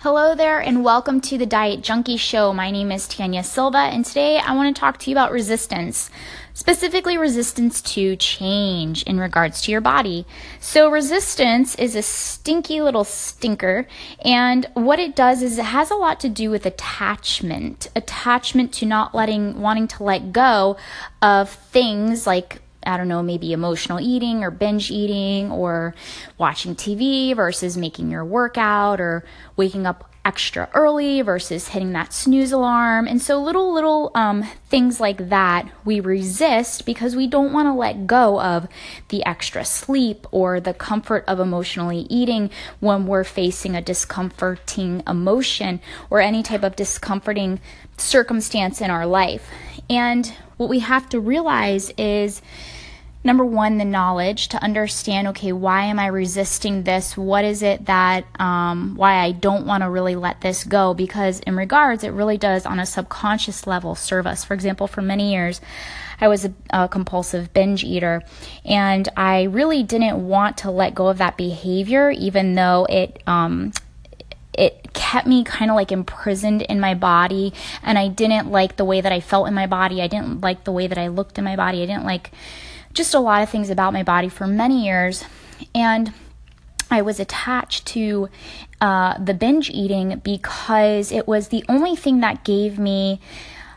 Hello there, and welcome to the Diet Junkie Show. My name is Tanya Silva, and today I want to talk to you about resistance, specifically resistance to change in regards to your body. So, resistance is a stinky little stinker, and what it does is it has a lot to do with attachment attachment to not letting, wanting to let go of things like I don't know, maybe emotional eating or binge eating or watching TV versus making your workout or waking up extra early versus hitting that snooze alarm. And so little, little um, things like that we resist because we don't want to let go of the extra sleep or the comfort of emotionally eating when we're facing a discomforting emotion or any type of discomforting circumstance in our life. And what we have to realize is number one, the knowledge to understand, okay, why am I resisting this? What is it that, um, why I don't want to really let this go? Because in regards, it really does on a subconscious level serve us. For example, for many years, I was a, a compulsive binge eater and I really didn't want to let go of that behavior, even though it, um, it kept me kind of like imprisoned in my body and I didn't like the way that I felt in my body. I didn't like the way that I looked in my body. I didn't like just a lot of things about my body for many years. And I was attached to uh, the binge eating because it was the only thing that gave me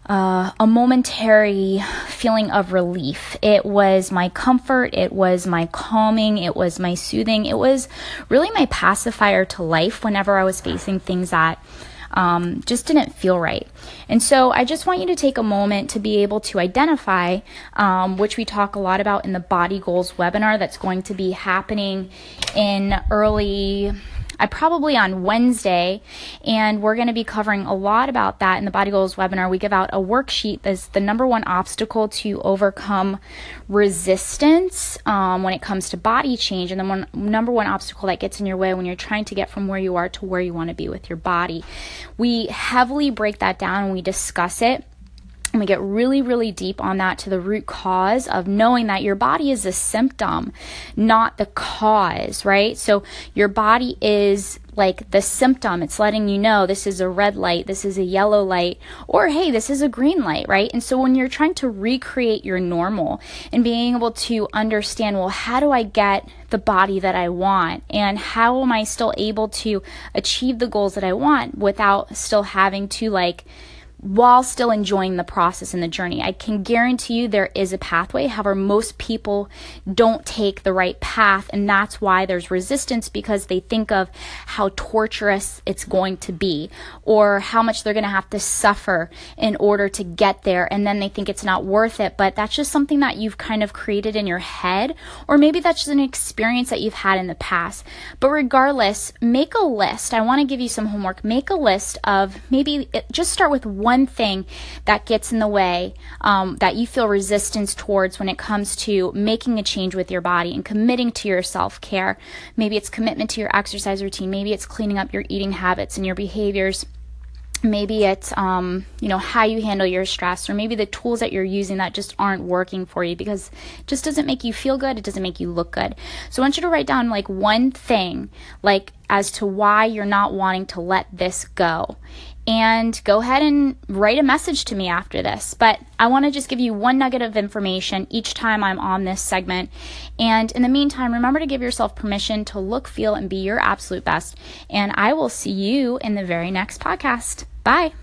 uh, a momentary feeling of relief. It was my comfort, it was my calming, it was my soothing, it was really my pacifier to life whenever I was facing things that um, just didn't feel right. And so I just want you to take a moment to be able to identify, um, which we talk a lot about in the Body Goals webinar that's going to be happening in early I probably on Wednesday, and we're going to be covering a lot about that in the Body Goals webinar. We give out a worksheet that's the number one obstacle to overcome resistance um, when it comes to body change, and the one, number one obstacle that gets in your way when you're trying to get from where you are to where you want to be with your body. We heavily break that down and we discuss it and we get really, really deep on that to the root cause of knowing that your body is a symptom, not the cause, right? So your body is like the symptom. It's letting you know this is a red light, this is a yellow light, or hey, this is a green light, right? And so when you're trying to recreate your normal and being able to understand, well, how do I get the body that I want? And how am I still able to achieve the goals that I want without still having to like, while still enjoying the process and the journey. I can guarantee you there is a pathway. However, most people don't take the right path, and that's why there's resistance because they think of how torturous it's going to be or how much they're going to have to suffer in order to get there, and then they think it's not worth it. But that's just something that you've kind of created in your head, or maybe that's just an experience that you've had in the past. But regardless, make a list. I want to give you some homework. Make a list of maybe eh, just start with one one thing that gets in the way um, that you feel resistance towards when it comes to making a change with your body and committing to your self care. Maybe it's commitment to your exercise routine, maybe it's cleaning up your eating habits and your behaviors. Maybe it's um, you know how you handle your stress or maybe the tools that you're using that just aren't working for you because it just doesn't make you feel good. It doesn't make you look good. So i want you to write down like one thing like as to why you're not wanting to let this go and go ahead and write a message to me after this. But I want to just give you one nugget of information each time I'm on this segment. And in the meantime, remember to give yourself permission to look, feel, and be your absolute best. And I will see you in the very next podcast. Bye.